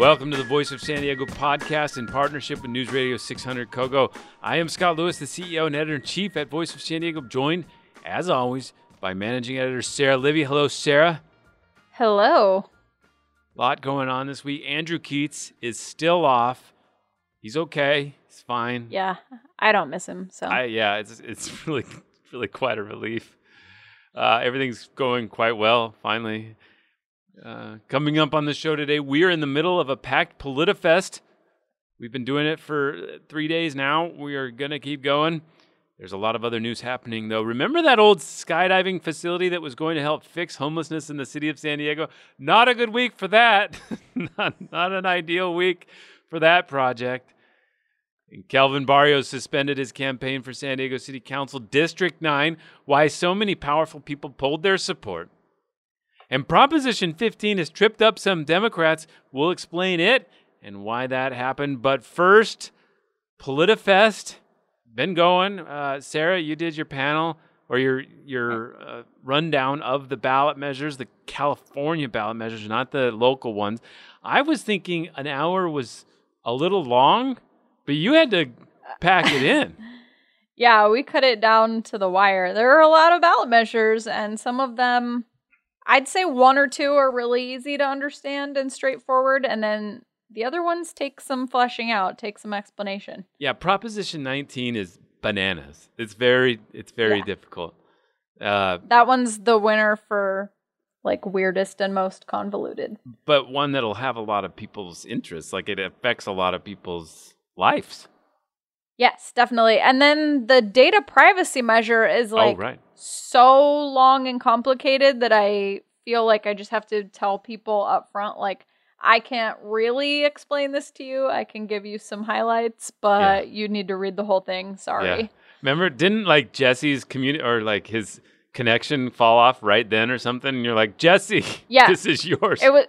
Welcome to the Voice of San Diego podcast in partnership with News Radio 600 KOGO. I am Scott Lewis, the CEO and editor in chief at Voice of San Diego, joined, as always, by managing editor Sara Libby. Hello, Sara. Hello. A lot going on this week. Andrew Keatts is still off. He's okay. He's fine. Yeah, I don't miss him. So I, yeah, it's it's really really quite a relief. Uh, everything's going quite well. Finally, uh, coming up on the show today, we're in the middle of a packed PolitiFest. We've been doing it for three days now. We are going to keep going. There's a lot of other news happening, though. Remember that old skydiving facility that was going to help fix homelessness in the city of San Diego? Not a good week for that. not, not an ideal week for that project. And Kelvin Barrios suspended his campaign for San Diego City Council District 9. Why so many powerful people pulled their support. And Proposition 15 has tripped up some Democrats. We'll explain it and why that happened. But first, PolitiFest. Been going. Uh, Sara, you did your panel or your your uh, rundown of the ballot measures, the California ballot measures, not the local ones. I was thinking an hour was a little long, but you had to pack it in. yeah, we cut it down to the wire. There are a lot of ballot measures, and some of them I'd say one or two are really easy to understand and straightforward, and then the other ones take some fleshing out, take some explanation. Yeah, Proposition 19 is bananas. It's very, it's very yeah. difficult. Uh, that one's the winner for like weirdest and most convoluted. But one that'll have a lot of people's interests. Like it affects a lot of people's lives. Yes, definitely. And then the data privacy measure is oh, like oh, right. so long and complicated that I feel like I just have to tell people up front like I can't really explain this to you. I can give you some highlights, but yeah. you need to read the whole thing. Sorry. Yeah. Remember, didn't like Jesse's community or like his connection fall off right then or something? And you're like, Jesse, yeah, this is yours. It was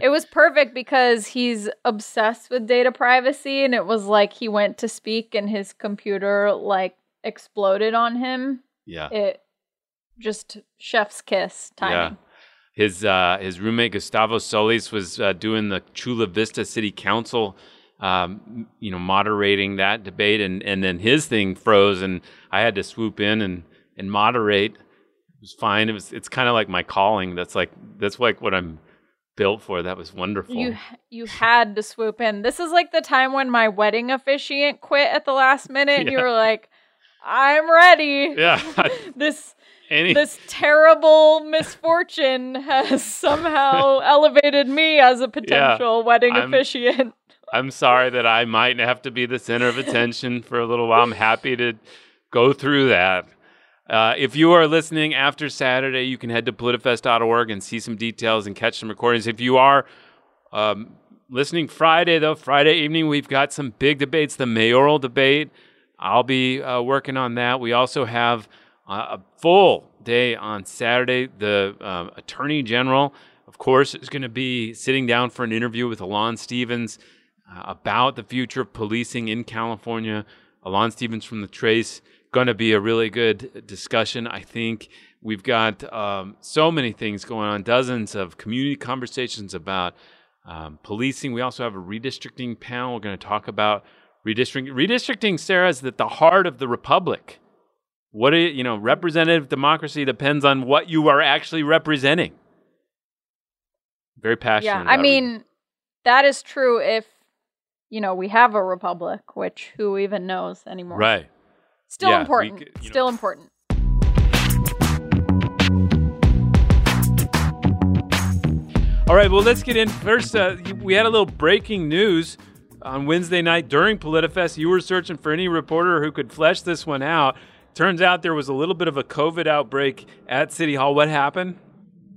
it was perfect because he's obsessed with data privacy and it was like he went to speak and his computer like exploded on him. Yeah. It just chef's kiss timing. Yeah. His uh his roommate Gustavo Solis was uh, doing the Chula Vista City Council um, you know, moderating that debate and and then his thing froze and I had to swoop in and and moderate. It was fine. It was it's kind of like my calling. That's like that's like what I'm built for. That was wonderful. You you had to swoop in. This is like the time when my wedding officiant quit at the last minute. And yeah. You were like, "I'm ready." Yeah. this Any... this terrible misfortune has somehow elevated me as a potential yeah, wedding I'm, officiant. I'm sorry that I might have to be the center of attention for a little while. I'm happy to go through that. Uh, if you are listening after Saturday, you can head to politifest.org and see some details and catch some recordings. If you are um, listening Friday, though, Friday evening, we've got some big debates. The mayoral debate, I'll be uh, working on that. We also have uh, a full day on Saturday. The uh, Attorney General, of course, is going to be sitting down for an interview with Alain Stephens uh, about the future of policing in California. Alain Stephens from the Trace going to be a really good discussion. I think we've got um, so many things going on, dozens of community conversations about um, policing. We also have a redistricting panel. We're going to talk about redistricting. Redistricting, Sara, is at the heart of the republic. What you, you know, representative democracy depends on what you are actually representing. Very passionate. Yeah, I mean, that is true if you know we have a republic, which who even knows anymore? Right. Still yeah, important. Could, Still know. important. All right, well, let's get in. First, uh, we had a little breaking news on Wednesday night during PolitiFest. You were searching for any reporter who could flesh this one out. Turns out there was a little bit of a COVID outbreak at City Hall. What happened?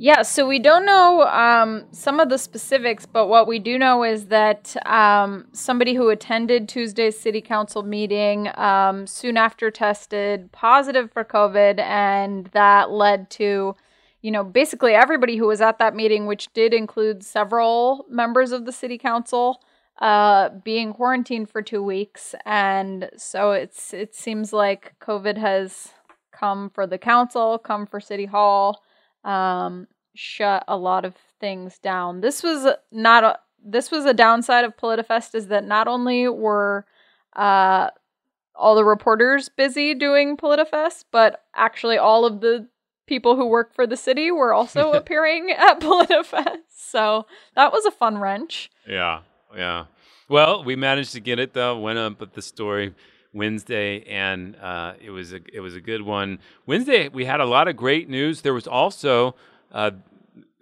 Yeah, so we don't know um, some of the specifics, but what we do know is that um, somebody who attended Tuesday's city council meeting um, soon after tested positive for COVID, and that led to, you know, basically everybody who was at that meeting, which did include several members of the city council, uh, being quarantined for two weeks, and so it's it seems like COVID has come for the council, come for city hall um, shut a lot of things down. This was not a, this was a downside of PolitiFest is that not only were uh, all the reporters busy doing PolitiFest, but actually all of the people who work for the city were also appearing at PolitiFest. So that was a fun wrench. Yeah, yeah. Well, we managed to get it though. Went up with the story Wednesday, and uh, it was a it was a good one. Wednesday we had a lot of great news. There was also, uh,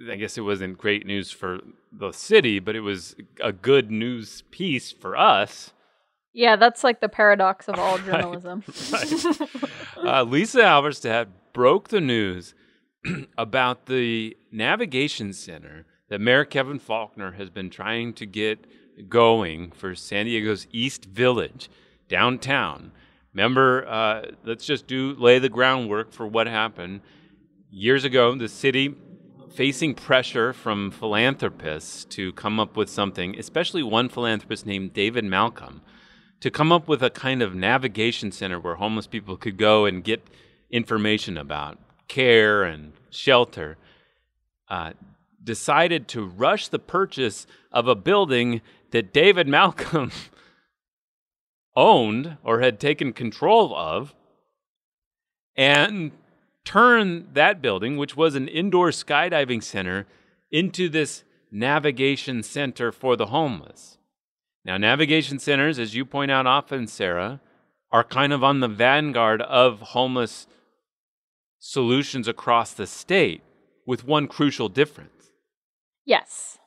I guess it wasn't great news for the city, but it was a good news piece for us. Yeah, that's like the paradox of all journalism. right. uh, Lisa Halverstadt broke the news about the navigation center that Mayor Kevin Faulconer has been trying to get going for San Diego's East Village downtown. Remember, uh, let's just do lay the groundwork for what happened years ago. The city facing pressure from philanthropists to come up with something, especially one philanthropist named David Malcolm, to come up with a kind of navigation center where homeless people could go and get information about care and shelter. Uh, decided to rush the purchase of a building that David Malcolm owned or had taken control of and turn that building, which was an indoor skydiving center, into this navigation center for the homeless. Now, navigation centers, as you point out often, Sara, are kind of on the vanguard of homeless solutions across the state, with one crucial difference. Yes.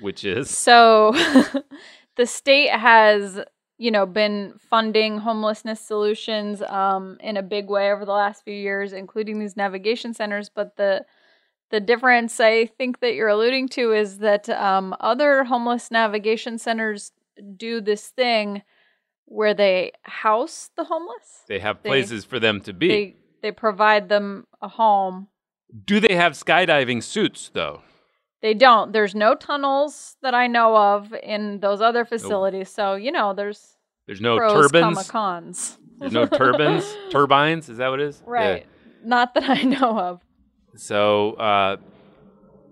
Which is? So the state has, you know, been funding homelessness solutions um, in a big way over the last few years, including these navigation centers. But the the difference I think that you're alluding to is that um, other homeless navigation centers do this thing where they house the homeless. They have places they, for them to be. They, they provide them a home. Do they have skydiving suits though? They don't. There's no tunnels that I know of in those other facilities. Nope. So, you know, there's There's no turbines. cons. There's no turbines, turbines, is that what it is? Right. Yeah. Not that I know of. So, uh,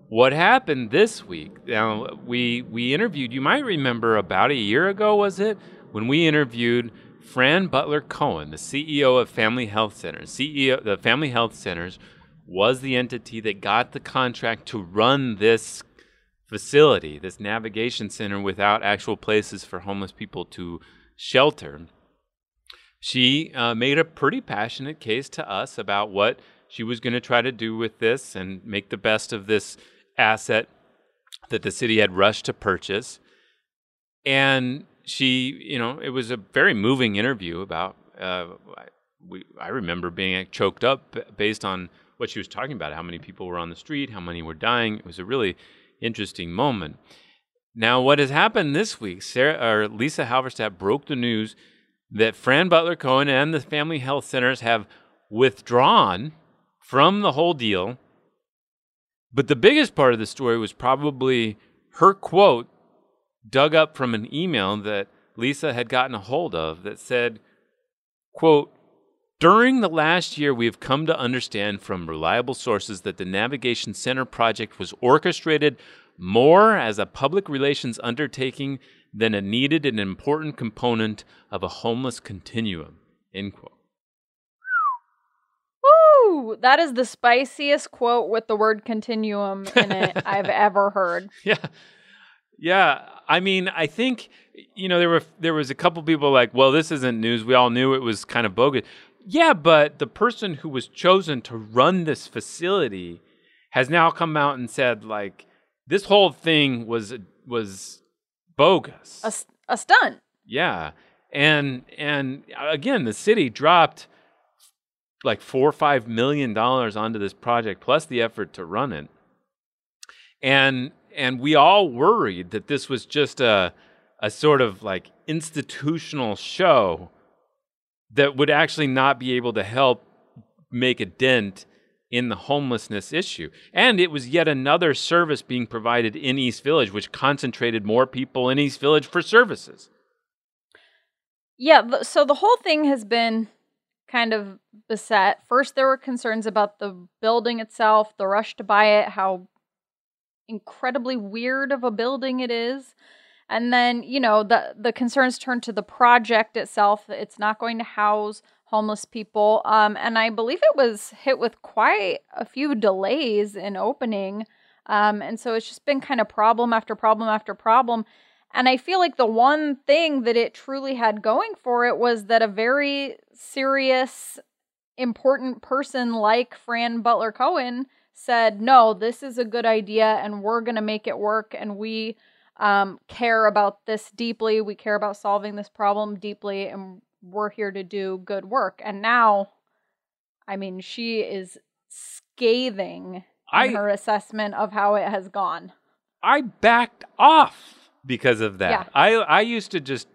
what happened this week? Now, we we interviewed, you might remember about a year ago was it, when we interviewed Fran Butler Cohen, the CEO of Family Health Centers. CEO the Family Health Centers was the entity that got the contract to run this facility, this navigation center, without actual places for homeless people to shelter. She uh, made a pretty passionate case to us about what she was going to try to do with this and make the best of this asset that the city had rushed to purchase. And she, you know, it was a very moving interview about. Uh, we, I remember being choked up based on what she was talking about, how many people were on the street, how many were dying. It was a really interesting moment. Now, what has happened this week, Sara, or Lisa Halverstadt broke the news that Fran Butler Cohen and the Family Health Centers have withdrawn from the whole deal. But the biggest part of the story was probably her quote dug up from an email that Lisa had gotten a hold of that said, quote, during the last year, we have come to understand from reliable sources that the Navigation Center project was orchestrated more as a public relations undertaking than a needed and important component of a homeless continuum. End quote. Woo! That is the spiciest quote with the word continuum in it I've ever heard. Yeah. Yeah, I mean, I think you know there were there was a couple people like, well, this isn't news. We all knew it was kind of bogus. Yeah, but the person who was chosen to run this facility has now come out and said like this whole thing was was bogus. A, a stunt. Yeah. And and uh, again, the city dropped like 4 or 5 million dollars onto this project plus the effort to run it. And and we all worried that this was just a a sort of like institutional show that would actually not be able to help make a dent in the homelessness issue. And it was yet another service being provided in East Village, which concentrated more people in East Village for services. Yeah, so the whole thing has been kind of beset. First, there were concerns about the building itself, the rush to buy it, how incredibly weird of a building it is. And then, you know, the the concerns turn to the project itself. It's not going to house homeless people. Um, and I believe it was hit with quite a few delays in opening. Um, and so it's just been kind of problem after problem after problem. And I feel like the one thing that it truly had going for it was that a very serious, important person like Fran Butler Cohen said, No, this is a good idea and we're going to make it work. And we um, care about this deeply. We care about solving this problem deeply. And we're here to do good work. And now, I mean, she is scathing I, in her assessment of how it has gone. I backed off because of that. Yeah. I I used to just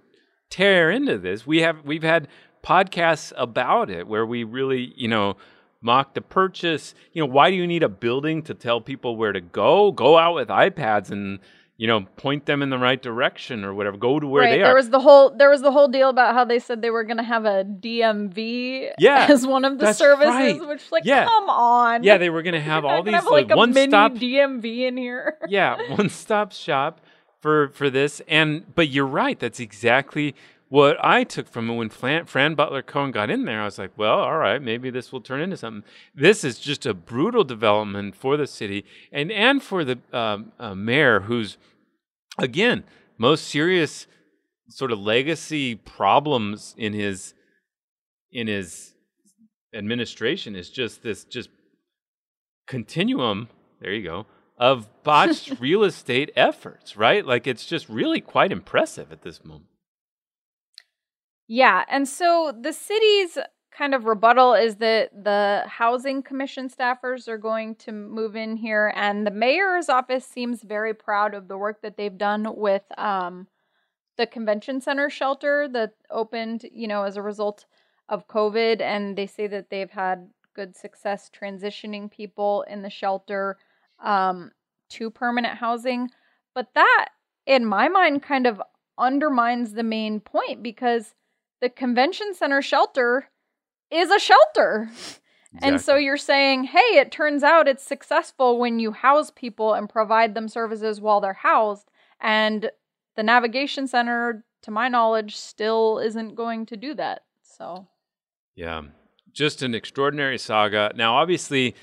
tear into this. We have we've had podcasts about it where we really, you know, mock the purchase. You know, why do you need a building to tell people where to go? Go out with iPads and you know, point them in the right direction or whatever. Go to where right. they There are. was the whole there was the whole deal about how they said they were going to have a DMV Yeah, as one of the services, right. which like Yeah. come on. yeah, they were going to have all these have, like, a one mini stop DMV in here. yeah, one stop shop for for this. And but you're right. That's exactly what I took from it when Fran, Fran Butler Cohen got in there. I was like, well, all right, maybe this will turn into something. This is just a brutal development for the city and and for the um, uh, mayor, who's again most serious sort of legacy problems in his in his administration is just this just continuum there you go of botched real estate efforts right? Like it's just really quite impressive at this moment. Yeah, and so the city's kind of rebuttal is that the housing commission staffers are going to move in here, and the mayor's office seems very proud of the work that they've done with um, the convention center shelter that opened, you know, as a result of COVID, and they say that they've had good success transitioning people in the shelter um, to permanent housing. But that, in my mind, kind of undermines the main point because the convention center shelter is a shelter. And so you're saying, hey, it turns out it's successful when you house people and provide them services while they're housed. And the navigation center, to my knowledge, still isn't going to do that. So, Yeah, just an extraordinary saga. Now, obviously,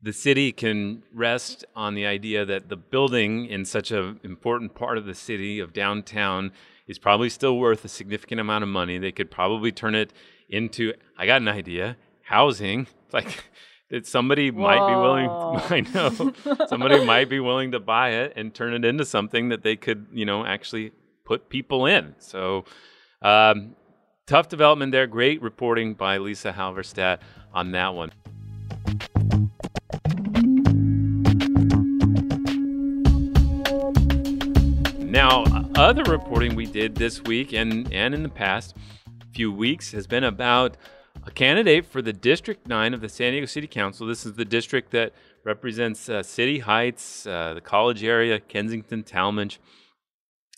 the city can rest on the idea that the building in such an important part of the city of downtown is probably still worth a significant amount of money. They could probably turn it into, I got an idea, housing. It's Like, that somebody might be willing, I know, somebody might be willing to buy it and turn it into something that they could, you know, actually put people in. So, um, tough development there. Great reporting by Lisa Halverstadt on that one. Now, other reporting we did this week and, and in the past few weeks has been about a candidate for the District 9 of the San Diego City Council. This is the district that represents uh, City Heights, uh, the college area, Kensington, Talmadge.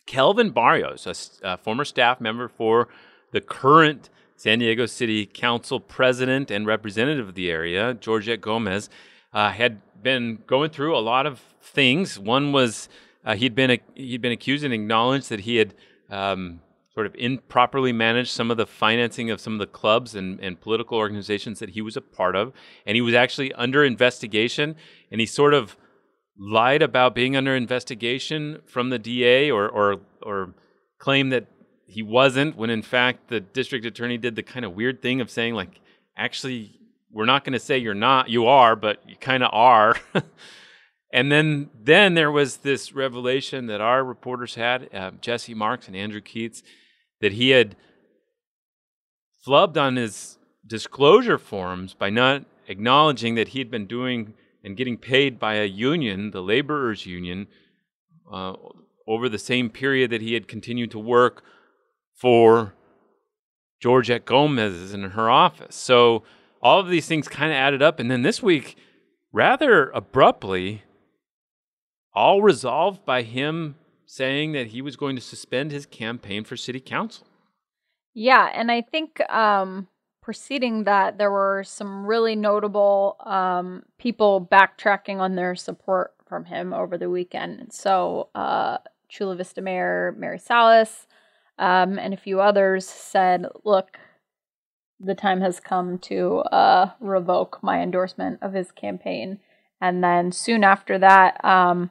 Kelvin Barrios, a former staff member for the current San Diego City Council president and representative of the area, Georgette Gomez, uh, had been going through a lot of things. One was uh, he'd been he'd been accused and acknowledged that he had um, sort of improperly managed some of the financing of some of the clubs and, and political organizations that he was a part of, and he was actually under investigation. And he sort of lied about being under investigation from the DA or or or claimed that he wasn't when in fact the district attorney did the kind of weird thing of saying like actually we're not going to say you're not you are but you kind of are and then then there was this revelation that our reporters had uh, Jesse Marks and Andrew Keatts that he had flubbed on his disclosure forms by not acknowledging that he had been doing and getting paid by a union, the laborers union, uh, over the same period that he had continued to work for Georgette Gomez in her office. So all of these things kind of added up. And then this week, rather abruptly, all resolved by him saying that he was going to suspend his campaign for city council. yeah. And I think um, preceding that, there were some really notable um, people backtracking on their support from him over the weekend. So, uh, Chula Vista Mayor Mary Salas um, and a few others said, look, the time has come to uh, revoke my endorsement of his campaign. And then soon after that, um,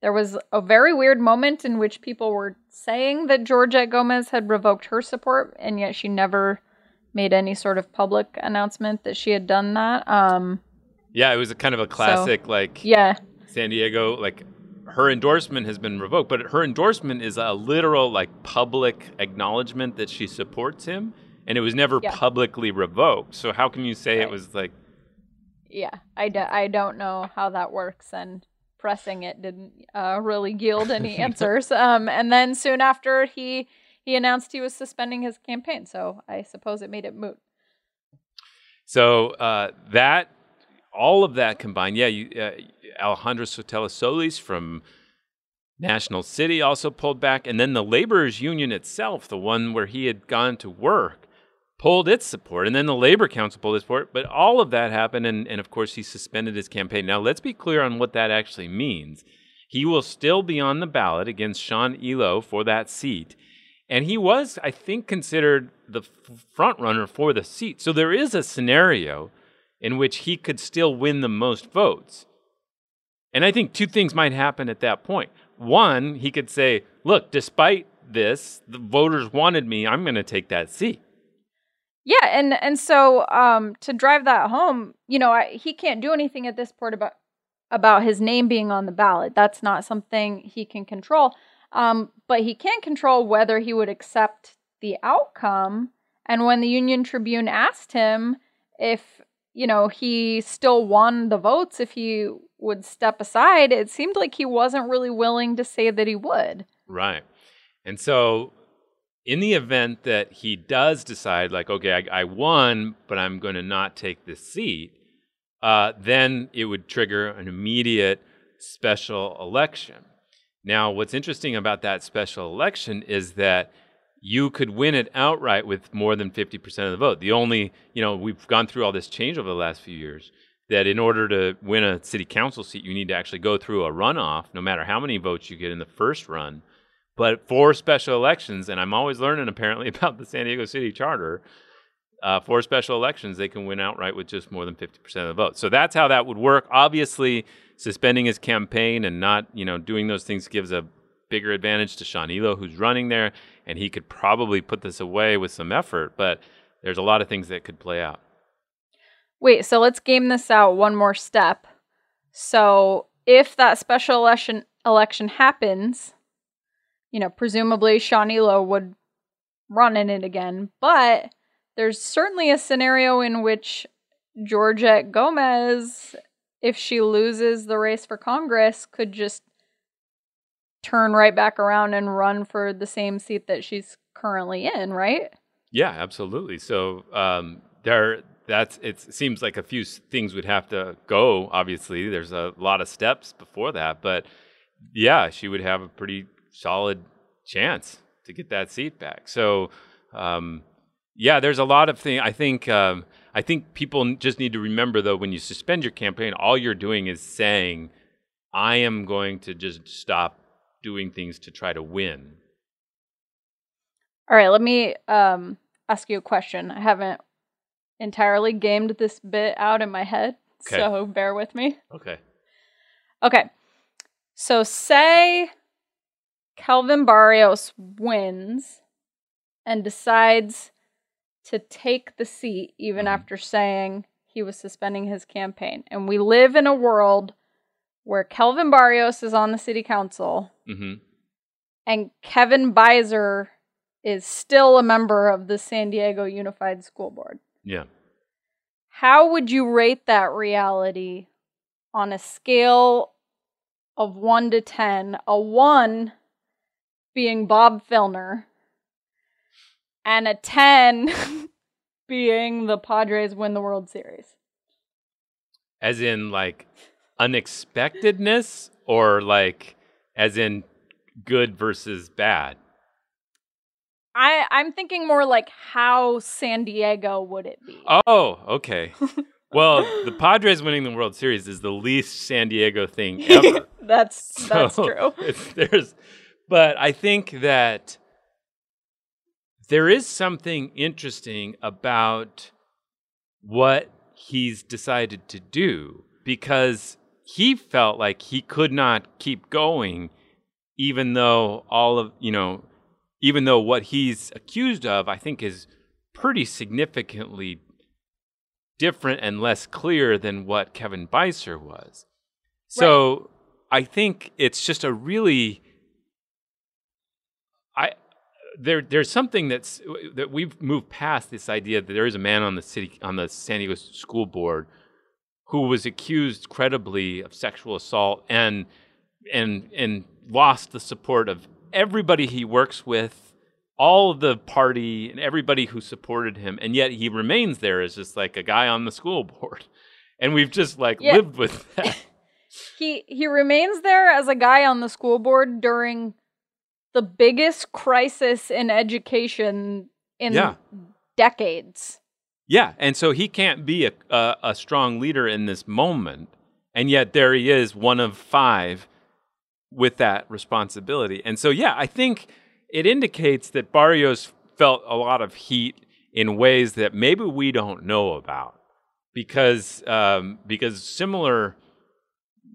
there was a very weird moment in which people were saying that Georgette Gomez had revoked her support, and yet she never made any sort of public announcement that she had done that. Um, yeah, it was a kind of a classic, so, like yeah, San Diego, like her endorsement has been revoked, but her endorsement is a literal, like, public acknowledgement that she supports him, and it was never yeah. publicly revoked. So how can you say right. it was like? Yeah, I, d- I don't know how that works, and pressing it didn't uh, really yield any answers. um, and then soon after, he he announced he was suspending his campaign. So I suppose it made it moot. So uh, that all of that combined, yeah, you, uh, Alejandro Sotelo Solis from National City also pulled back, and then the laborers union itself, the one where he had gone to work, pulled its support, and then the Labor Council pulled its support. But all of that happened, and, and of course, he suspended his campaign. Now, let's be clear on what that actually means. He will still be on the ballot against Sean Elo for that seat. And he was, I think, considered the front runner for the seat. So there is a scenario in which he could still win the most votes. And I think two things might happen at that point. One, he could say, look, despite this, the voters wanted me, I'm going to take that seat. Yeah, and and so um, to drive that home, you know, I, he can't do anything at this point about about his name being on the ballot. That's not something he can control. Um, but he can control whether he would accept the outcome. And when the Union Tribune asked him if you know he still won the votes, if he would step aside, it seemed like he wasn't really willing to say that he would. Right, and so in the event that he does decide, like, okay, I, I won, but I'm going to not take this seat, uh, then it would trigger an immediate special election. Now, what's interesting about that special election is that you could win it outright with more than 50% of the vote. The only, you know, we've gone through all this change over the last few years that in order to win a city council seat, you need to actually go through a runoff, no matter how many votes you get in the first run. But for special elections, and I'm always learning apparently about the San Diego City Charter, uh, for special elections, they can win outright with just more than 50% of the vote. So that's how that would work. Obviously, suspending his campaign and not, you know, doing those things gives a bigger advantage to Sean Elo, who's running there, and he could probably put this away with some effort. But there's a lot of things that could play out. Wait, so let's game this out one more step. So if that special election election happens, you know, presumably Sean Elo would run in it again. But there's certainly a scenario in which Georgette Gomez, if she loses the race for Congress, could just turn right back around and run for the same seat that she's currently in, right? Yeah, absolutely. So um, there, that's it. Seems like a few things would have to go. Obviously, there's a lot of steps before that, but yeah, she would have a pretty solid chance to get that seat back. So, um, yeah, there's a lot of things. I think um, I think people just need to remember though when you suspend your campaign, all you're doing is saying, "I am going to just stop doing things to try to win." All right, let me um, ask you a question. I haven't entirely gamed this bit out in my head, okay. so bear with me. Okay. Okay. So say Kelvin Barrios wins and decides to take the seat even mm-hmm. after saying he was suspending his campaign. And we live in a world where Kelvin Barrios is on the city council mm-hmm. and Kevin Beiser is still a member of the San Diego Unified School Board. Yeah. How would you rate that reality on a scale of 1 to 10? A 1 being Bob Filner, and a 10 being the Padres win the World Series. As in, like, unexpectedness, or like, as in good versus bad? I, I'm thinking more like how San Diego would it be? Oh, okay. Well, the Padres winning the World Series is the least San Diego thing ever. that's that's true. It's, there's, but I think that there is something interesting about what he's decided to do because he felt like he could not keep going, even though all of you know, even though what he's accused of, I think, is pretty significantly different and less clear than what Kevin Beiser was. So. I think it's just a really there there's something that's that we've moved past this idea that there is a man on the city on the San Diego school board who was accused credibly of sexual assault and and and lost the support of everybody he works with all of the party and everybody who supported him, and yet he remains there as just like a guy on the school board, and we've just like yeah. lived with that. he he remains there as a guy on the school board during the biggest crisis in education in yeah. decades. Yeah, and so he can't be a, a, a strong leader in this moment, and yet there he is, one of five, with that responsibility. And so, yeah, I think it indicates that Barrios felt a lot of heat in ways that maybe we don't know about because um, because similar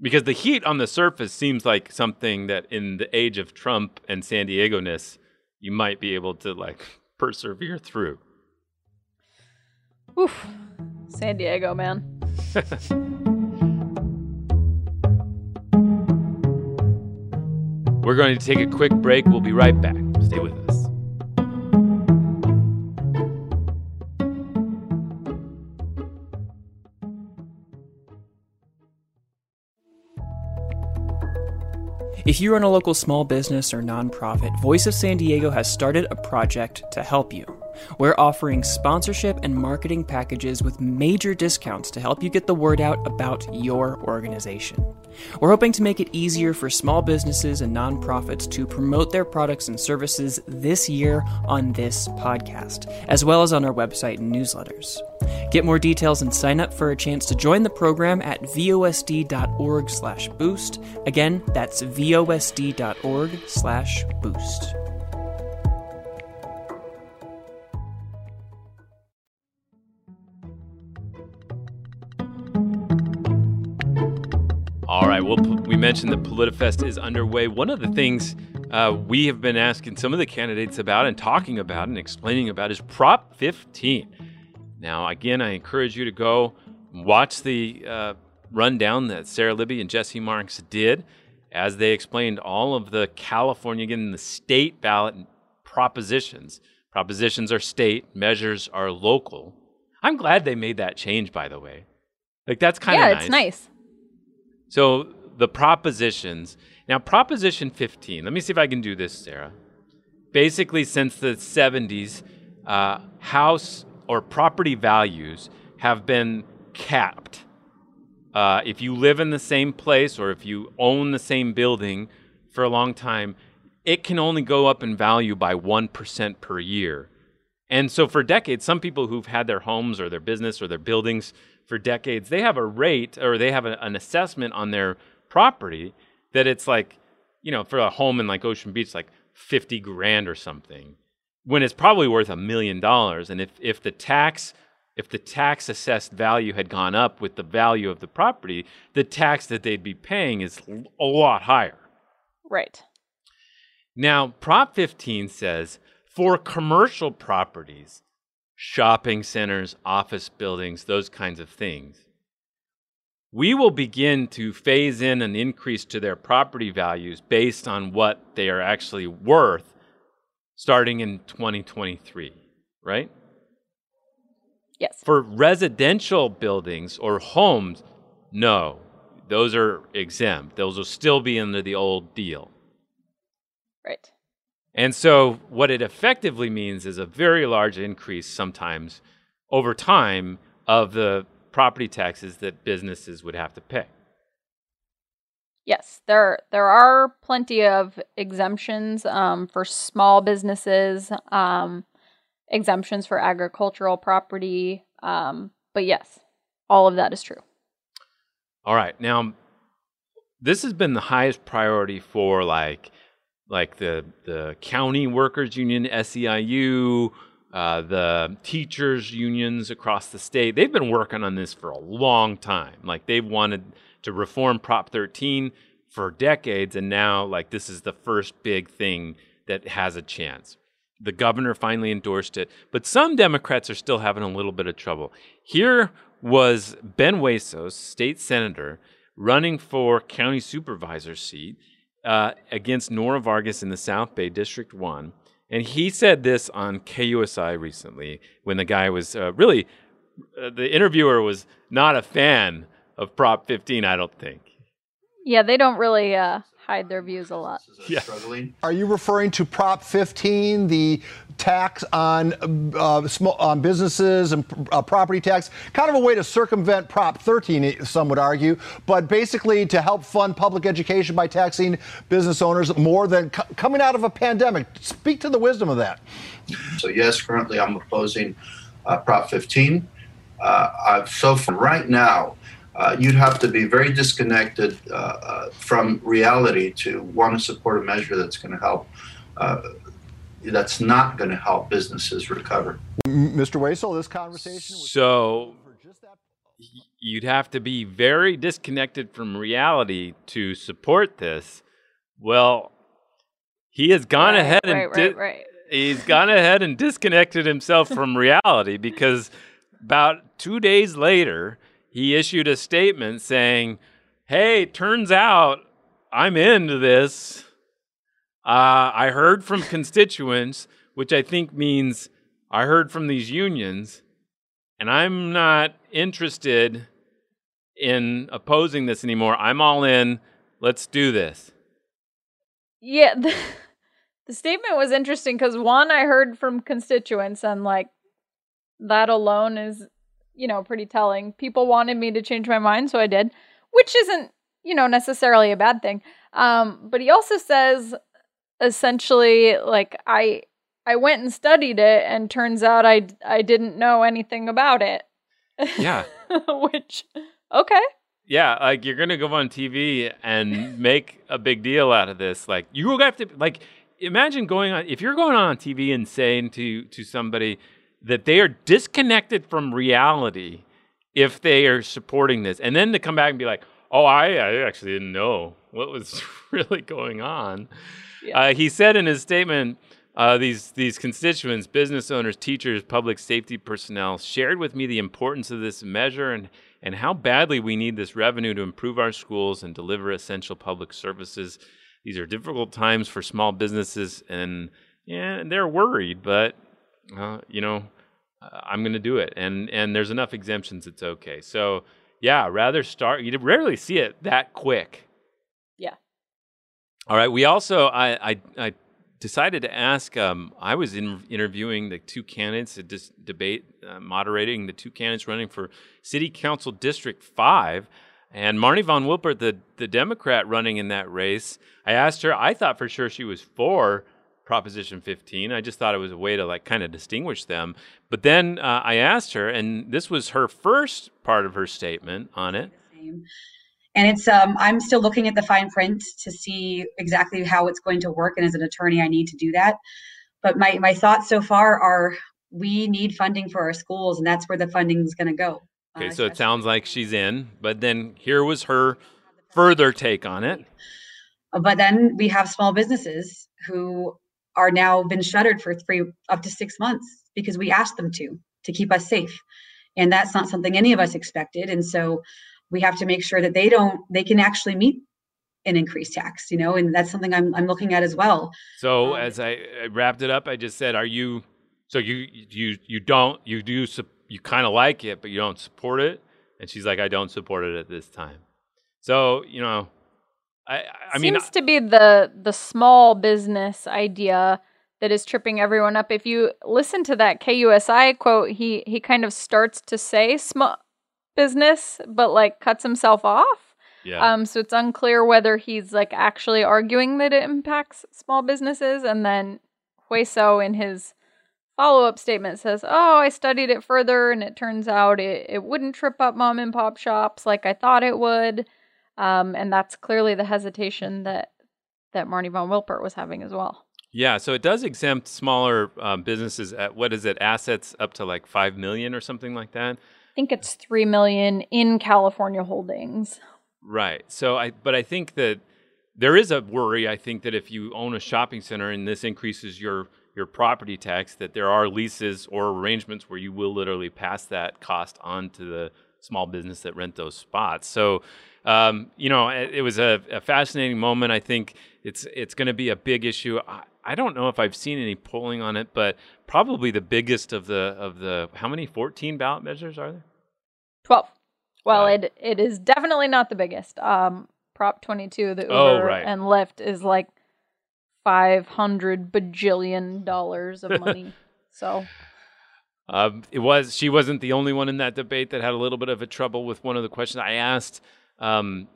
because the heat on the surface seems like something that in the age of Trump and San Diego ness you might be able to like persevere through. Oof, San Diego man. We're going to take a quick break. We'll be right back. Stay with us. If you run a local small business or nonprofit, Voice of San Diego has started a project to help you. We're offering sponsorship and marketing packages with major discounts to help you get the word out about your organization. We're hoping to make it easier for small businesses and nonprofits to promote their products and services this year on this podcast, as well as on our website and newsletters. Get more details and sign up for a chance to join the program at vosd.org/boost. Again, that's vosd.org/boost. All right. Well, we mentioned that PolitiFest is underway. One of the things uh, we have been asking some of the candidates about and talking about and explaining about is Prop 15. Now, again, I encourage you to go watch the uh, rundown that Sara Libby and Jesse Marks did as they explained all of the California, again, the state ballot propositions. Propositions are state, measures are local. I'm glad they made that change, by the way. Like, that's kind of yeah, nice. it's nice. So the propositions. Now, Proposition 15, let me see if I can do this, Sara. Basically, since the 70s, uh, house or property values have been capped. Uh, if you live in the same place or if you own the same building for a long time, it can only go up in value by 1% per year. And so, for decades, some people who've had their homes or their business or their buildings for decades, they have a rate or they have a, an assessment on their property that it's like, you know, for a home in like Ocean Beach, like 50 grand or something, when it's probably worth a million dollars. And if, if the tax if the tax assessed value had gone up with the value of the property, the tax that they'd be paying is a lot higher. Right. Now, Prop 15 says for commercial properties, shopping centers, office buildings, those kinds of things. We will begin to phase in an increase to their property values based on what they are actually worth starting in 2023, right? Yes. For residential buildings or homes, no, those are exempt. Those will still be under the old deal. Right. And so, what it effectively means is a very large increase sometimes over time of the property taxes that businesses would have to pay. Yes, there there are plenty of exemptions um, for small businesses, um, exemptions for agricultural property, um, but yes, all of that is true. All right. Now, this has been the highest priority for like like the the county workers union SEIU, uh, the teachers unions across the state. They've been working on this for a long time. Like they've wanted to reform Prop 13 for decades, and now like this is the first big thing that has a chance. The governor finally endorsed it, but some Democrats are still having a little bit of trouble. Here was Ben Huesos, state senator, running for county supervisor seat uh, against Nora Vargas in the South Bay District 1. And he said this on KUSI recently when the guy was uh, really, uh, the interviewer was not a fan of Prop 15, I don't think. Yeah, they don't really uh, hide their views a lot. Yeah. Are you referring to Prop 15, the tax on uh, small on businesses and uh, property tax, kind of a way to circumvent Prop 13, some would argue, but basically to help fund public education by taxing business owners more than coming out of a pandemic. Speak to the wisdom of that. So yes, currently I'm opposing uh, Prop 15. Uh, so far, right now, uh, you'd have to be very disconnected uh, uh, from reality to want to support a measure that's going to help. Uh, that's not going to help businesses recover. Mr. Hueso, this conversation. so you'd have to be very disconnected from reality to support this. Well, he has gone right, ahead right, and right, right. he's gone ahead and disconnected himself from reality because about two days later he issued a statement saying, Hey, turns out I'm into this. Uh, I heard from constituents, which I think means I heard from these unions, and I'm not interested in opposing this anymore. I'm all in. Let's do this. Yeah, the, the statement was interesting because one, I heard from constituents, and like that alone is you know, pretty telling. People wanted me to change my mind, so I did, which isn't, you know, necessarily a bad thing. Um, but he also says essentially like I I went and studied it and turns out I I didn't know anything about it. Yeah. which okay. Yeah, like you're gonna go on TV and make a big deal out of this. Like you will have to like imagine going on if you're going on TV and saying to to somebody, that they are disconnected from reality if they are supporting this. And then to come back and be like, oh, I, I actually didn't know what was really going on. Yeah. Uh, he said in his statement, uh, these these constituents, business owners, teachers, public safety personnel, shared with me the importance of this measure and and how badly we need this revenue to improve our schools and deliver essential public services. These are difficult times for small businesses, and yeah, they're worried, but uh, you know, I'm going to do it. And and there's enough exemptions, it's okay. So yeah, rather start. You rarely see it that quick. Yeah. All right. We also I I, I decided to ask. Um, I was in, interviewing the two candidates, a dis- debate, uh, moderating the two candidates running for City Council District Five. And Marnie von Wilpert, the, the Democrat running in that race, I asked her, I thought for sure she was for Proposition 15. I just thought it was a way to like kind of distinguish them. But then uh, I asked her, and this was her first part of her statement on it. And it's um, I'm still looking at the fine print to see exactly how it's going to work, and as an attorney, I need to do that. But my my thoughts so far are we need funding for our schools, and that's where the funding is going to go. Okay, uh, so it sounds like she's in, but then here was her further take on it. But then we have small businesses who are now been shuttered for three up to six months because we asked them to to keep us safe. And that's not something any of us expected. And so we have to make sure that they don't they can actually meet an increased tax you know and that's something i'm, I'm looking at as well. So um, as I, I, wrapped it up i just said are you so you you you don't you do you kind of like it but you don't support it? And she's like i don't support it at this time. So you know I, I Seems mean, to be the the small business idea that is tripping everyone up. If you listen to that KUSI quote, he he kind of starts to say small business, but like cuts himself off. Yeah. Um. So it's unclear whether he's like actually arguing that it impacts small businesses, and then Hueso in his follow up statement says, Oh, I studied it further and it turns out it, it wouldn't trip up mom and pop shops like I thought it would. Um, and that's clearly the hesitation that, that Marni von Wilpert was having as well. Yeah, so it does exempt smaller um, businesses at what is it, assets up to like 5 million or something like that. I think it's 3 million in California holdings. Right. So I but I think that there is a worry I think that if you own a shopping center and this increases your your property tax that there are leases or arrangements where you will literally pass that cost on to the small business that rent those spots. So um, you know, it, it was a, a, fascinating moment. I think it's it's going to be a big issue. I, I, don't know if I've seen any polling on it, but probably the biggest of the of the how many 14 ballot measures are there? 12. Well, uh, it it is definitely not the biggest. Um, Prop 22, the oh, Uber oh, right. and Lyft is like 500 bajillion dollars of money. so um, it was she wasn't the only one in that debate that had a little bit of a trouble with one of the questions I asked um,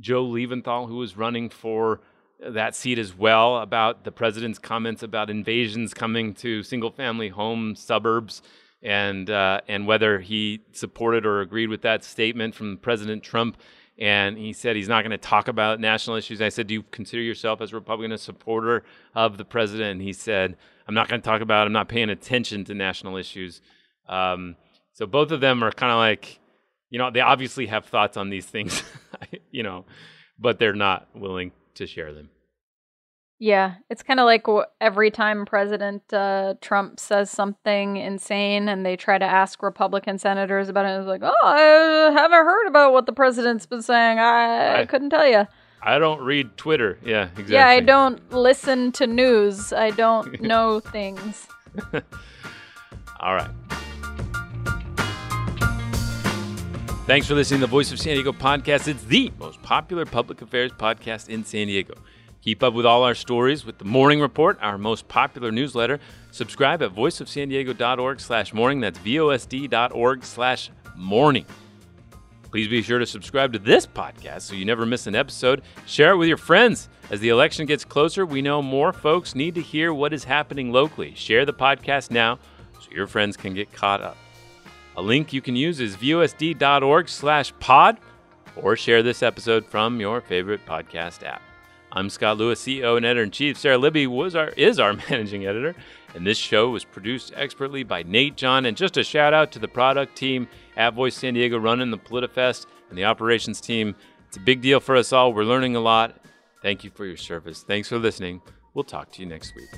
Joe Leventhal, who was running for that seat as well, about the president's comments about invasions coming to single-family home suburbs, and uh, and whether he supported or agreed with that statement from President Trump. And he said he's not going to talk about national issues. I said, "Do you consider yourself as a Republican a supporter of the president?" And he said, "I'm not going to talk about. It. I'm not paying attention to national issues." Um, so both of them are kind of like you know, they obviously have thoughts on these things, you know, but they're not willing to share them. Yeah, it's kind of like every time President uh, Trump says something insane and they try to ask Republican senators about it, it's like, oh, I haven't heard about what the president's been saying. I, I, I couldn't tell you. I don't read Twitter. Yeah, exactly. Yeah, I don't listen to news. I don't know things. All right. Thanks for listening to the Voice of San Diego podcast. It's the most popular public affairs podcast in San Diego. Keep up with all our stories with the Morning Report, our most popular newsletter. Subscribe at voiceofsandiego.org slash morning. That's vosd.org slash morning. Please be sure to subscribe to this podcast so you never miss an episode. Share it with your friends. As the election gets closer, we know more folks need to hear what is happening locally. Share the podcast now so your friends can get caught up. A link you can use is vosd.org slash pod or share this episode from your favorite podcast app. I'm Scott Lewis, CEO and editor-in-chief. Sara Libby was our, is our managing editor, and this show was produced expertly by Nate John. And just a shout out to the product team at Voice San Diego running the PolitiFest and the operations team. It's a big deal for us all. We're learning a lot. Thank you for your service. Thanks for listening. We'll talk to you next week.